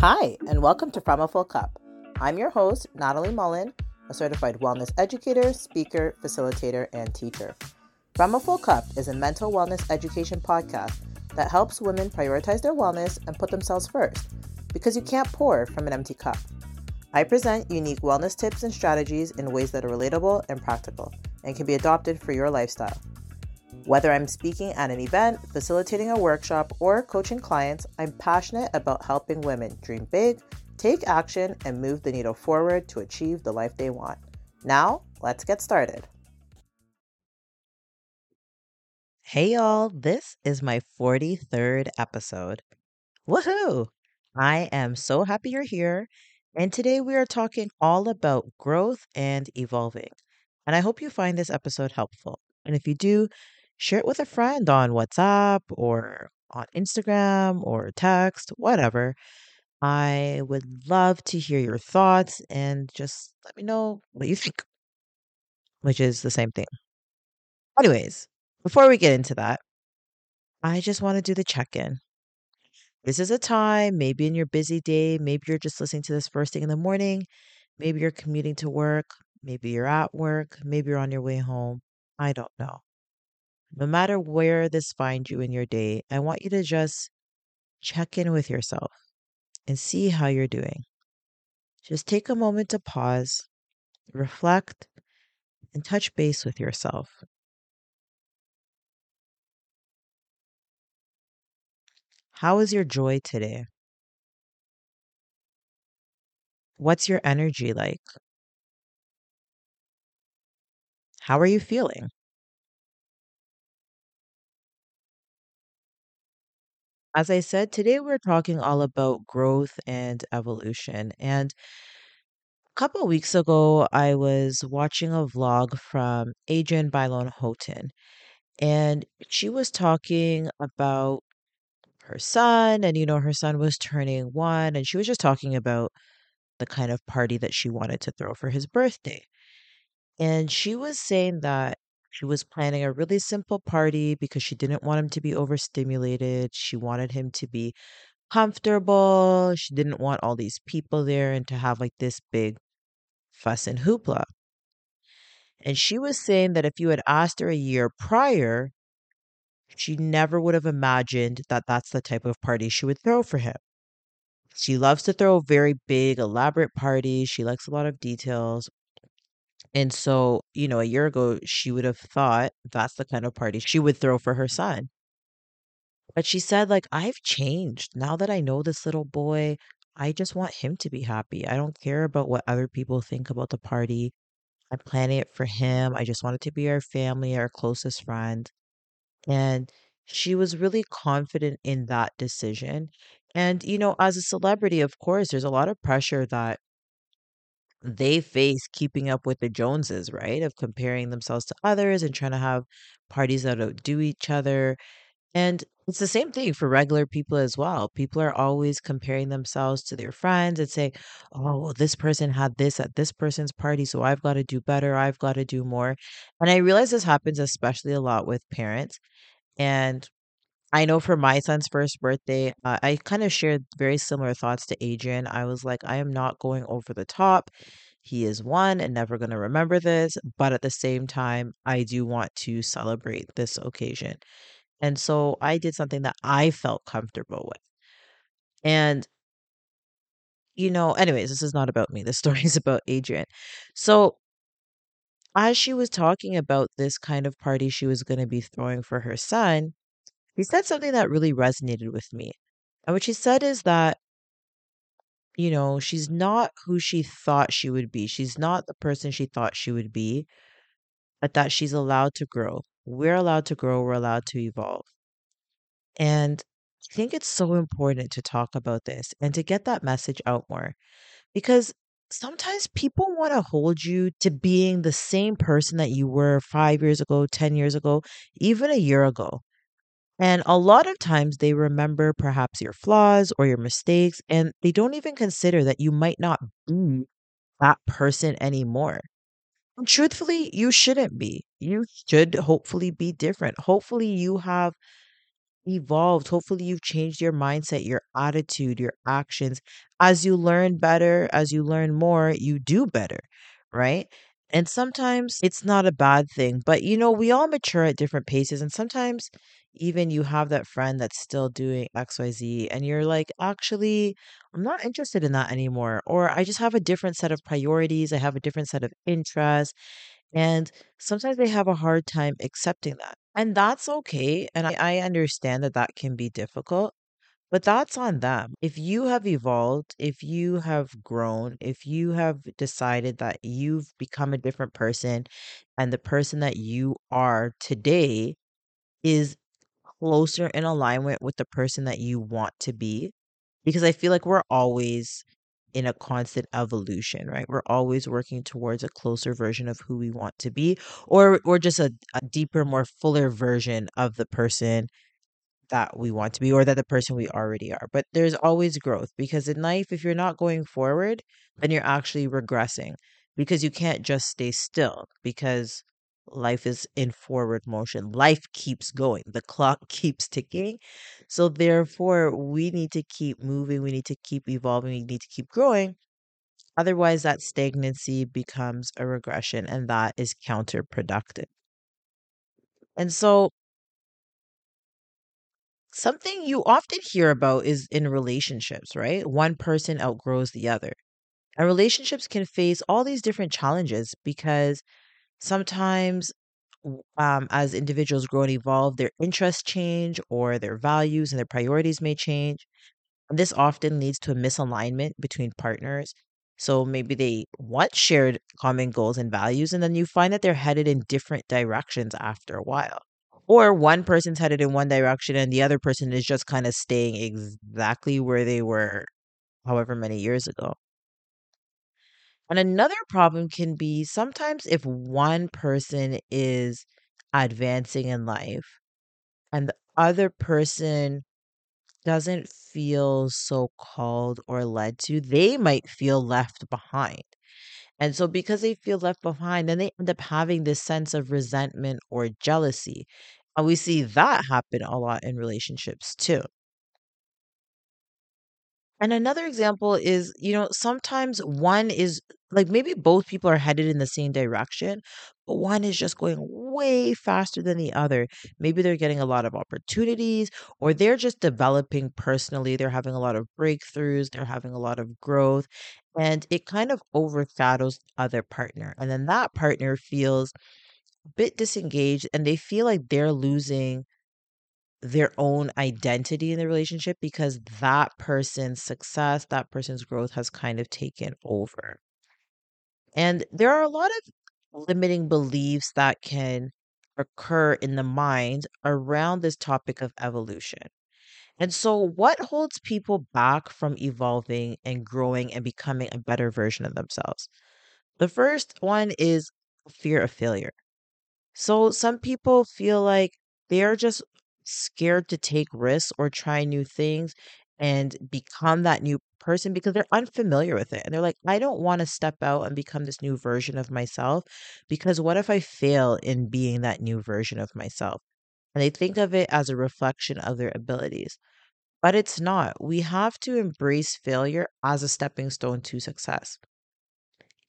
Hi, and welcome to From a Full Cup. I'm your host, Natalie Mullin, a certified wellness educator, speaker, facilitator, and teacher. From a Full Cup is a mental wellness education podcast that helps women prioritize their wellness and put themselves first because you can't pour from an empty cup. I present unique wellness tips and strategies in ways that are relatable and practical and can be adopted for your lifestyle. Whether I'm speaking at an event, facilitating a workshop, or coaching clients, I'm passionate about helping women dream big, take action, and move the needle forward to achieve the life they want. Now, let's get started. Hey, y'all, this is my 43rd episode. Woohoo! I am so happy you're here. And today we are talking all about growth and evolving. And I hope you find this episode helpful. And if you do, share it with a friend on WhatsApp or on Instagram or text, whatever. I would love to hear your thoughts and just let me know what you think, which is the same thing. Anyways, before we get into that, I just want to do the check in. This is a time, maybe in your busy day, maybe you're just listening to this first thing in the morning, maybe you're commuting to work, maybe you're at work, maybe you're on your way home. I don't know. No matter where this finds you in your day, I want you to just check in with yourself and see how you're doing. Just take a moment to pause, reflect, and touch base with yourself. How is your joy today? What's your energy like? How are you feeling? As I said, today we're talking all about growth and evolution. And a couple of weeks ago, I was watching a vlog from Adrienne Bailon Houghton, and she was talking about her son, and you know, her son was turning one, and she was just talking about the kind of party that she wanted to throw for his birthday. And she was saying that she was planning a really simple party because she didn't want him to be overstimulated. She wanted him to be comfortable. She didn't want all these people there and to have like this big fuss and hoopla. And she was saying that if you had asked her a year prior, she never would have imagined that that's the type of party she would throw for him. She loves to throw very big, elaborate parties. She likes a lot of details. And so, you know, a year ago, she would have thought that's the kind of party she would throw for her son. But she said, like, I've changed. Now that I know this little boy, I just want him to be happy. I don't care about what other people think about the party. I'm planning it for him. I just want it to be our family, our closest friend. And she was really confident in that decision. And, you know, as a celebrity, of course, there's a lot of pressure that they face keeping up with the Joneses, right? Of comparing themselves to others and trying to have parties that outdo each other. And it's the same thing for regular people as well. People are always comparing themselves to their friends and saying, oh, well, this person had this at this person's party, so I've got to do better. I've got to do more. And I realize this happens especially a lot with parents. And I know for my son's first birthday, uh, I kind of shared very similar thoughts to Adrienne. I was like, I am not going over the top. He is one and never going to remember this. But at the same time, I do want to celebrate this occasion. And so I did something that I felt comfortable with. And, you know, anyways, this is not about me. This story is about Adrienne. So as she was talking about this kind of party she was going to be throwing for her son, he said something that really resonated with me. And what she said is that, you know, she's not who she thought she would be. She's not the person she thought she would be, but that she's allowed to grow. We're allowed to grow, we're allowed to evolve. And I think it's so important to talk about this and to get that message out more because sometimes people want to hold you to being the same person that you were five years ago, 10 years ago, even a year ago. And a lot of times they remember perhaps your flaws or your mistakes, and they don't even consider that you might not be that person anymore. And truthfully, you shouldn't be. You should hopefully be different. Hopefully, you have evolved. Hopefully, you've changed your mindset, your attitude, your actions. As you learn better, as you learn more, you do better, right? And sometimes it's not a bad thing, but you know, we all mature at different paces. And sometimes even you have that friend that's still doing XYZ, and you're like, actually, I'm not interested in that anymore. Or I just have a different set of priorities. I have a different set of interests. And sometimes they have a hard time accepting that. And that's okay. And I, I understand that that can be difficult, but that's on them. If you have evolved, if you have grown, if you have decided that you've become a different person and the person that you are today is closer in alignment with the person that you want to be, because I feel like we're always in a constant evolution, right? We're always working towards a closer version of who we want to be, or or just a, a deeper, more fuller version of the person that we want to be or that the person we already are. But there's always growth because in life, if you're not going forward, then you're actually regressing because you can't just stay still because life is in forward motion. Life keeps going, the clock keeps ticking. So, therefore, we need to keep moving, we need to keep evolving, we need to keep growing. Otherwise, that stagnancy becomes a regression, and that is counterproductive. And so, Something you often hear about is in relationships, right? One person outgrows the other. And relationships can face all these different challenges because sometimes, um, as individuals grow and evolve, their interests change or their values and their priorities may change. This often leads to a misalignment between partners. So maybe they once shared common goals and values, and then you find that they're headed in different directions after a while. Or one person's headed in one direction and the other person is just kind of staying exactly where they were however many years ago. And another problem can be sometimes if one person is advancing in life and the other person doesn't feel so called or led to, they might feel left behind. And so, because they feel left behind, then they end up having this sense of resentment or jealousy. And we see that happen a lot in relationships too. And another example is, you know, sometimes one is like maybe both people are headed in the same direction, but one is just going way faster than the other. Maybe they're getting a lot of opportunities or they're just developing personally. They're having a lot of breakthroughs, they're having a lot of growth, and it kind of overshadows the other partner. And then that partner feels a bit disengaged and they feel like they're losing their own identity in the relationship because that person's success, that person's growth has kind of taken over. And there are a lot of limiting beliefs that can occur in the mind around this topic of evolution. And so, what holds people back from evolving and growing and becoming a better version of themselves? The first one is fear of failure. So some people feel like they're just scared to take risks or try new things and become that new person because they're unfamiliar with it. And they're like, I don't want to step out and become this new version of myself because what if I fail in being that new version of myself? And they think of it as a reflection of their abilities. But it's not. We have to embrace failure as a stepping stone to success.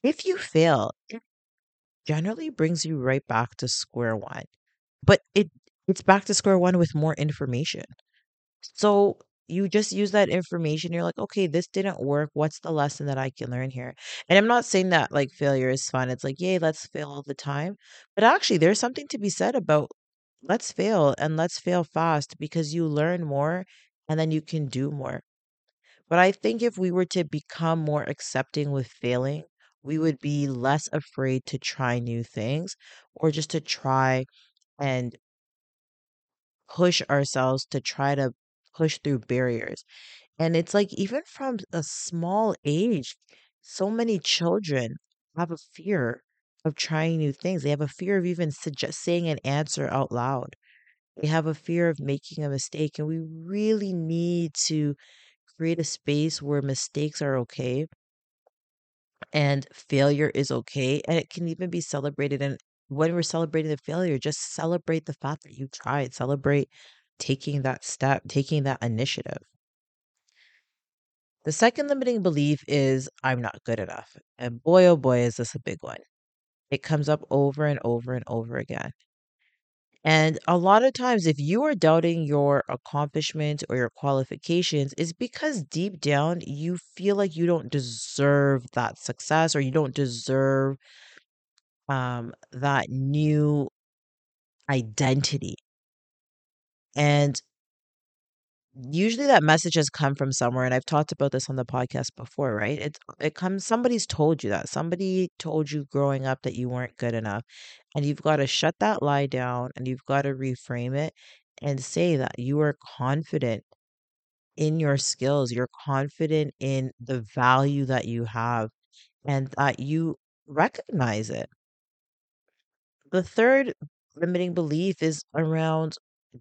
If you fail, generally brings you right back to square one. But it it's back to square one with more information. So you just use that information. You're like, okay, this didn't work. What's the lesson that I can learn here? And I'm not saying that like failure is fun. It's like, yay, let's fail all the time. But actually, there's something to be said about let's fail and let's fail fast because you learn more and then you can do more. But I think if we were to become more accepting with failing, we would be less afraid to try new things or just to try and push ourselves to try to push through barriers. And it's like, even from a small age, so many children have a fear of trying new things. They have a fear of even suggest saying an answer out loud. They have a fear of making a mistake. And we really need to create a space where mistakes are okay and failure is okay and it can even be celebrated and when we're celebrating the failure just celebrate the fact that you tried celebrate taking that step, taking that initiative. The second limiting belief is I'm not good enough. And boy, oh boy, is this a big one. It comes up over and over and over again. And a lot of times, if you are doubting your accomplishments or your qualifications, it's because deep down you feel like you don't deserve that success or you don't deserve um, that new identity. And usually that message has come from somewhere and I've talked about this on the podcast before, right? It it comes somebody's told you that. Somebody told you growing up that you weren't good enough. And you've got to shut that lie down and you've got to reframe it and say that you are confident in your skills, you're confident in the value that you have and that you recognize it. The third limiting belief is around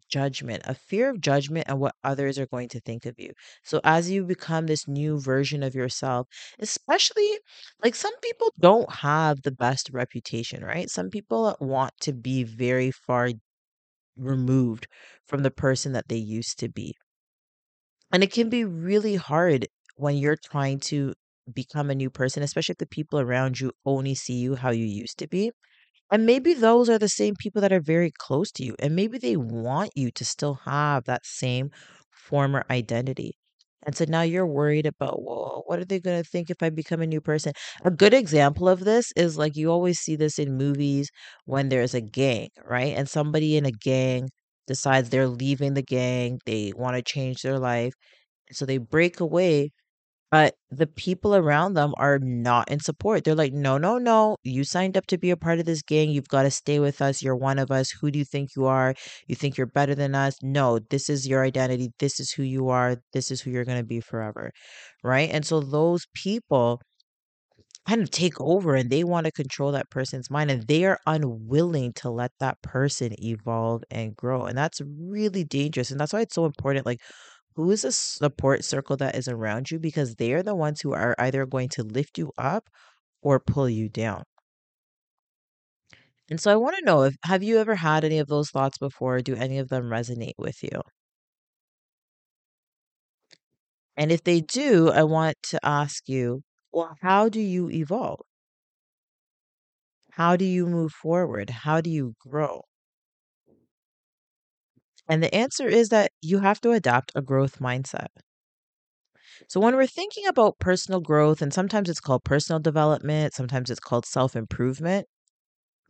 judgment, a fear of judgment and what others are going to think of you. So as you become this new version of yourself, especially like some people don't have the best reputation, right? Some people want to be very far removed from the person that they used to be. And it can be really hard when you're trying to become a new person, especially if the people around you only see you how you used to be. And maybe those are the same people that are very close to you, and maybe they want you to still have that same former identity. And so now you're worried about, well, what are they going to think if I become a new person? A good example of this is like you always see this in movies when there's a gang, right? And somebody in a gang decides they're leaving the gang, they want to change their life. So they break away but the people around them are not in support. They're like, "No, no, no. You signed up to be a part of this gang. You've got to stay with us. You're one of us. Who do you think you are? You think you're better than us? No, this is your identity. This is who you are. This is who you're going to be forever." Right? And so those people kind of take over and they want to control that person's mind and they are unwilling to let that person evolve and grow. And that's really dangerous. And that's why it's so important like who is a support circle that is around you because they are the ones who are either going to lift you up or pull you down. And so I want to know if have you ever had any of those thoughts before? Do any of them resonate with you? And if they do, I want to ask you, well, how do you evolve? How do you move forward? How do you grow? And the answer is that you have to adopt a growth mindset. So, when we're thinking about personal growth, and sometimes it's called personal development, sometimes it's called self improvement,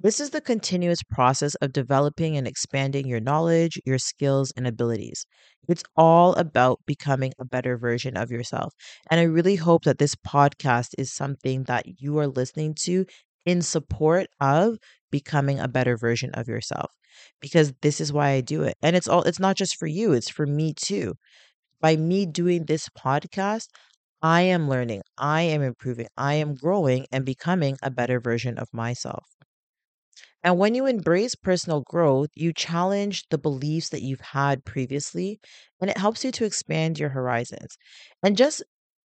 this is the continuous process of developing and expanding your knowledge, your skills, and abilities. It's all about becoming a better version of yourself. And I really hope that this podcast is something that you are listening to in support of becoming a better version of yourself because this is why I do it. And it's all it's not just for you, it's for me too. By me doing this podcast, I am learning, I am improving, I am growing and becoming a better version of myself. And when you embrace personal growth, you challenge the beliefs that you've had previously, and it helps you to expand your horizons. And just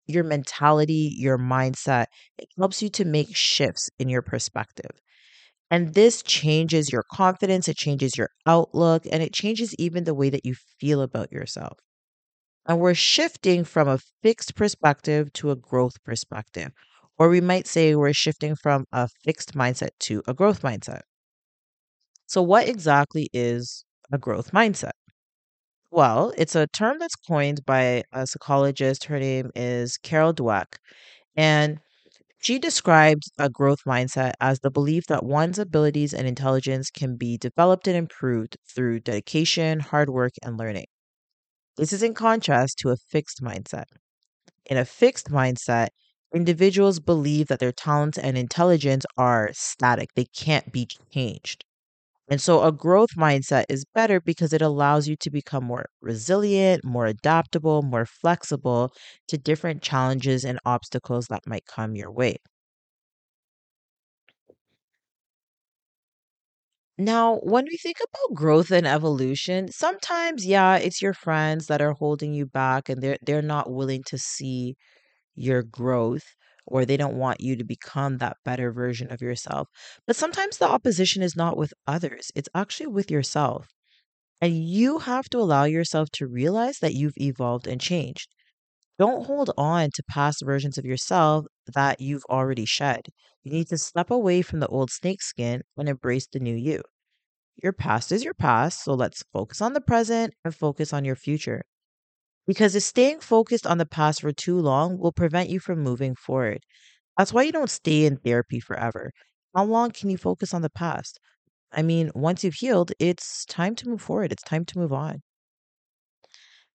your mentality, your mindset, it helps you to make shifts in your perspective. And this changes your confidence, it changes your outlook, and it changes even the way that you feel about yourself. And we're shifting from a fixed perspective to a growth perspective. Or we might say we're shifting from a fixed mindset to a growth mindset. So, what exactly is a growth mindset? Well, it's a term that's coined by a psychologist. Her name is Carol Dweck. And she described a growth mindset as the belief that one's abilities and intelligence can be developed and improved through dedication, hard work, and learning. This is in contrast to a fixed mindset. In a fixed mindset, individuals believe that their talents and intelligence are static, they can't be changed. And so a growth mindset is better because it allows you to become more resilient, more adaptable, more flexible to different challenges and obstacles that might come your way. Now, when we think about growth and evolution, sometimes, yeah, it's your friends that are holding you back and they're they're not willing to see your growth or they don't want you to become that better version of yourself. But sometimes the opposition is not with others, it's actually with yourself. And you have to allow yourself to realize that you've evolved and changed. Don't hold on to past versions of yourself that you've already shed. You need to step away from the old snakeskin and embrace the new you. Your past is your past, so let's focus on the present and focus on your future. Because if staying focused on the past for too long will prevent you from moving forward. That's why you don't stay in therapy forever. How long can you focus on the past? I mean, once you've healed, it's time to move forward. It's time to move on.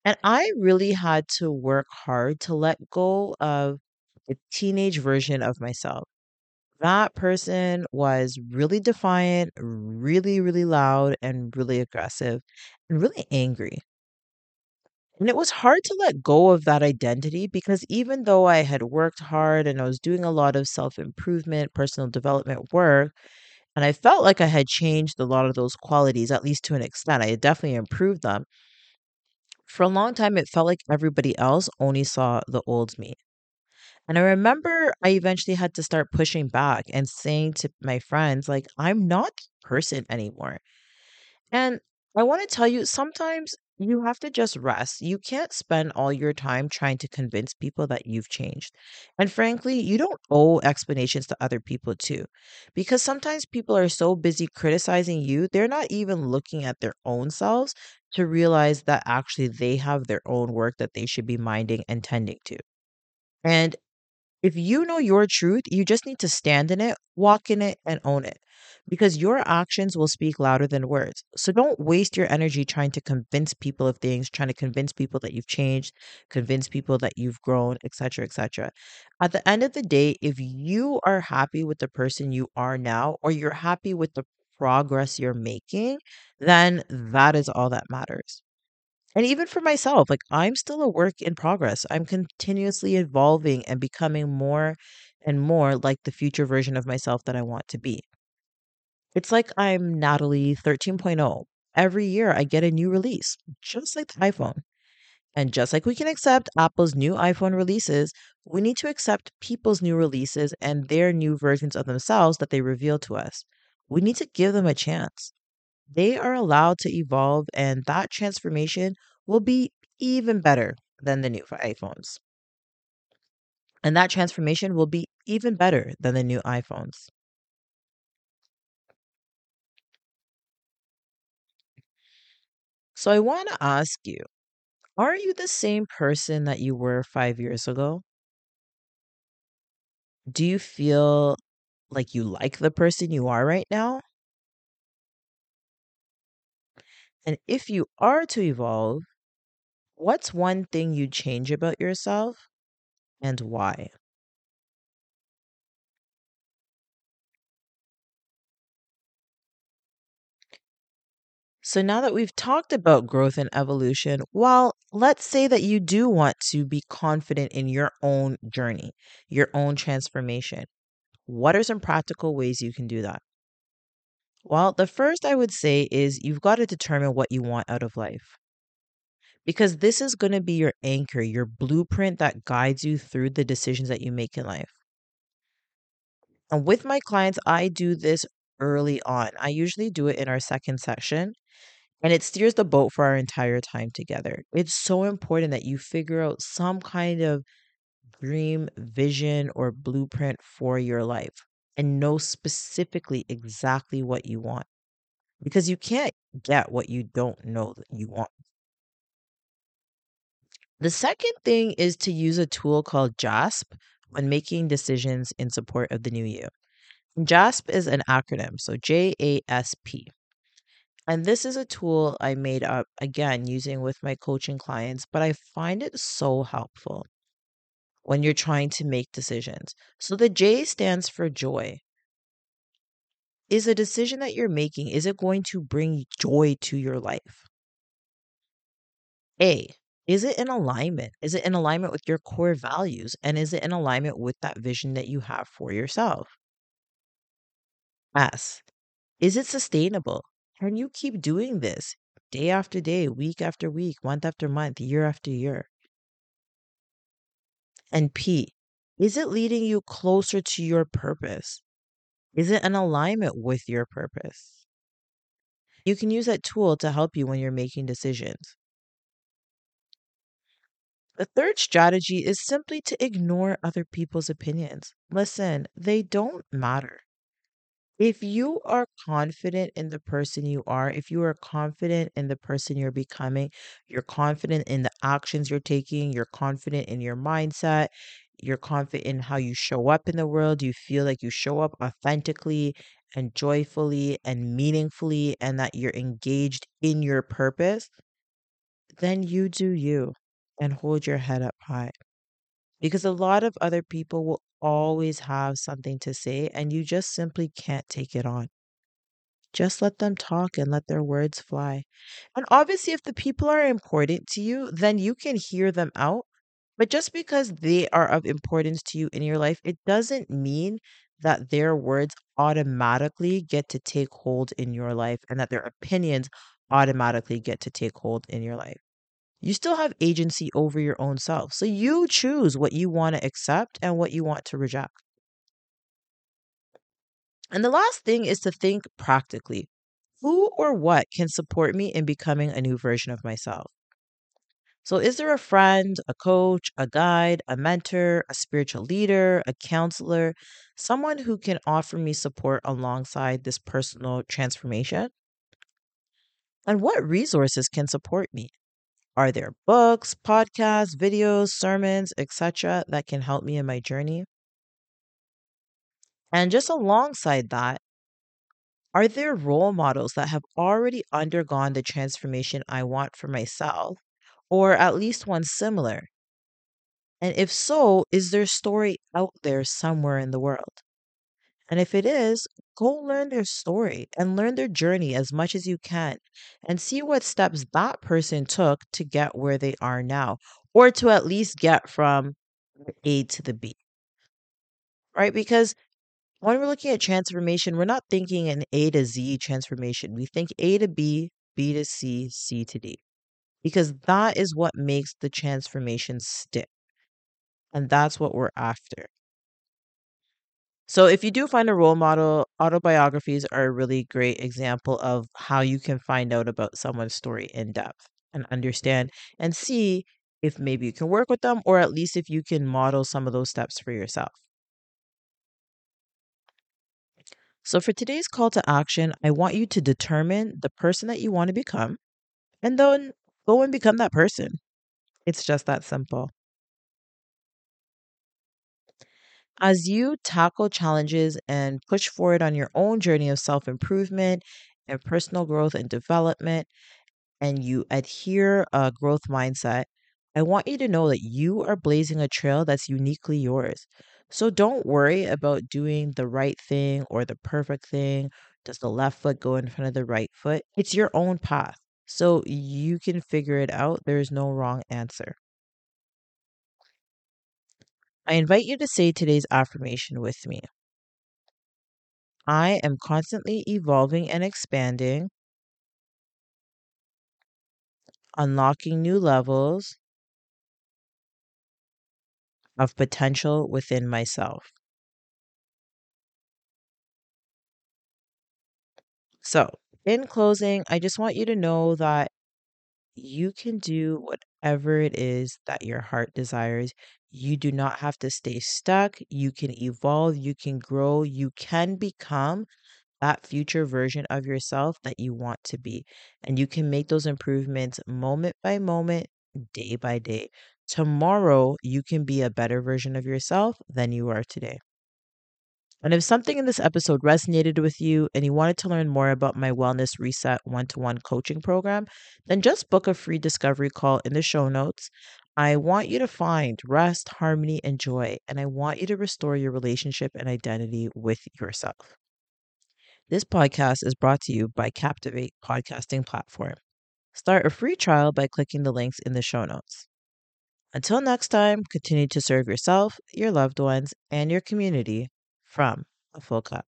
And I really had to work hard to let go of the teenage version of myself. That person was really defiant, really, really loud, and really aggressive, and really angry. And it was hard to let go of that identity because even though I had worked hard and I was doing a lot of self improvement, personal development work, and I felt like I had changed a lot of those qualities, at least to an extent, I had definitely improved them. For a long time, it felt like everybody else only saw the old me. And I remember I eventually had to start pushing back and saying to my friends, like, I'm not person anymore. And I want to tell you, sometimes you have to just rest. You can't spend all your time trying to convince people that you've changed. And frankly, you don't owe explanations to other people too. Because sometimes people are so busy criticizing you, they're not even looking at their own selves to realize that actually they have their own work that they should be minding and tending to. And if you know your truth, you just need to stand in it, walk in it, and own it because your actions will speak louder than words. So don't waste your energy trying to convince people of things, trying to convince people that you've changed, convince people that you've grown, etc., etc. At the end of the day, if you are happy with the person you are now or you're happy with the progress you're making, then that is all that matters. And even for myself, like I'm still a work in progress. I'm continuously evolving and becoming more and more like the future version of myself that I want to be. It's like I'm Natalie 13.0. Every year I get a new release, just like the iPhone. And just like we can accept Apple's new iPhone releases, we need to accept people's new releases and their new versions of themselves that they reveal to us. We need to give them a chance. They are allowed to evolve, and that transformation will be even better than the new iPhones. And that transformation will be even better than the new iPhones. So I want to ask you are you the same person that you were five years ago? Do you feel like you like the person you are right now? And if you are to evolve, what's one thing you'd change about yourself and why? So now that we've talked about growth and evolution, well, let's say that you do want to be confident in your own journey, your own transformation. What are some practical ways you can do that? Well, the first I would say is you've got to determine what you want out of life. Because this is going to be your anchor, your blueprint that guides you through the decisions that you make in life. And with my clients, I do this early on. I usually do it in our second session, and it steers the boat for our entire time together. It's so important that you figure out some kind of dream, vision, or blueprint for your life and know specifically mm-hmm. exactly what you want because you can't get what you don't know that you want. The second thing is to use a tool called JASP when making decisions in support of the new you. JASP is an acronym, so J A S P. And this is a tool I made up again using with my coaching clients, but I find it so helpful when you're trying to make decisions. So the J stands for joy. Is a decision that you're making is it going to bring joy to your life? A, is it in alignment? Is it in alignment with your core values and is it in alignment with that vision that you have for yourself? S, is it sustainable? Can you keep doing this day after day, week after week, month after month, year after year? And P, is it leading you closer to your purpose? Is it in alignment with your purpose? You can use that tool to help you when you're making decisions. The third strategy is simply to ignore other people's opinions. Listen, they don't matter. If you are confident in the person you are, if you are confident in the person you're becoming, you're confident in the actions you're taking, you're confident in your mindset, you're confident in how you show up in the world, you feel like you show up authentically and joyfully and meaningfully, and that you're engaged in your purpose, then you do you and hold your head up high. Because a lot of other people will always have something to say, and you just simply can't take it on. Just let them talk and let their words fly. And obviously, if the people are important to you, then you can hear them out. But just because they are of importance to you in your life, it doesn't mean that their words automatically get to take hold in your life and that their opinions automatically get to take hold in your life. You still have agency over your own self. So you choose what you want to accept and what you want to reject. And the last thing is to think practically who or what can support me in becoming a new version of myself? So, is there a friend, a coach, a guide, a mentor, a spiritual leader, a counselor, someone who can offer me support alongside this personal transformation? And what resources can support me? Are there books, podcasts, videos, sermons, etc., that can help me in my journey? And just alongside that, are there role models that have already undergone the transformation I want for myself, or at least one similar? And if so, is their story out there somewhere in the world? And if it is, go learn their story and learn their journey as much as you can and see what steps that person took to get where they are now or to at least get from A to the B. Right? Because when we're looking at transformation, we're not thinking an A to Z transformation. We think A to B, B to C, C to D. Because that is what makes the transformation stick. And that's what we're after. So, if you do find a role model, autobiographies are a really great example of how you can find out about someone's story in depth and understand and see if maybe you can work with them or at least if you can model some of those steps for yourself. So, for today's call to action, I want you to determine the person that you want to become and then go and become that person. It's just that simple. As you tackle challenges and push forward on your own journey of self improvement and personal growth and development, and you adhere a growth mindset, I want you to know that you are blazing a trail that's uniquely yours. So don't worry about doing the right thing or the perfect thing. Does the left foot go in front of the right foot? It's your own path. So you can figure it out. There is no wrong answer. I invite you to say today's affirmation with me. I am constantly evolving and expanding, unlocking new levels of potential within myself. So, in closing, I just want you to know that you can do whatever it is that your heart desires. You do not have to stay stuck. You can evolve, you can grow, you can become that future version of yourself that you want to be. And you can make those improvements moment by moment, day by day. Tomorrow, you can be a better version of yourself than you are today. And if something in this episode resonated with you and you wanted to learn more about my Wellness Reset one to one coaching program, then just book a free discovery call in the show notes. I want you to find rest, harmony, and joy, and I want you to restore your relationship and identity with yourself. This podcast is brought to you by Captivate Podcasting Platform. Start a free trial by clicking the links in the show notes. Until next time, continue to serve yourself, your loved ones, and your community from a full cup.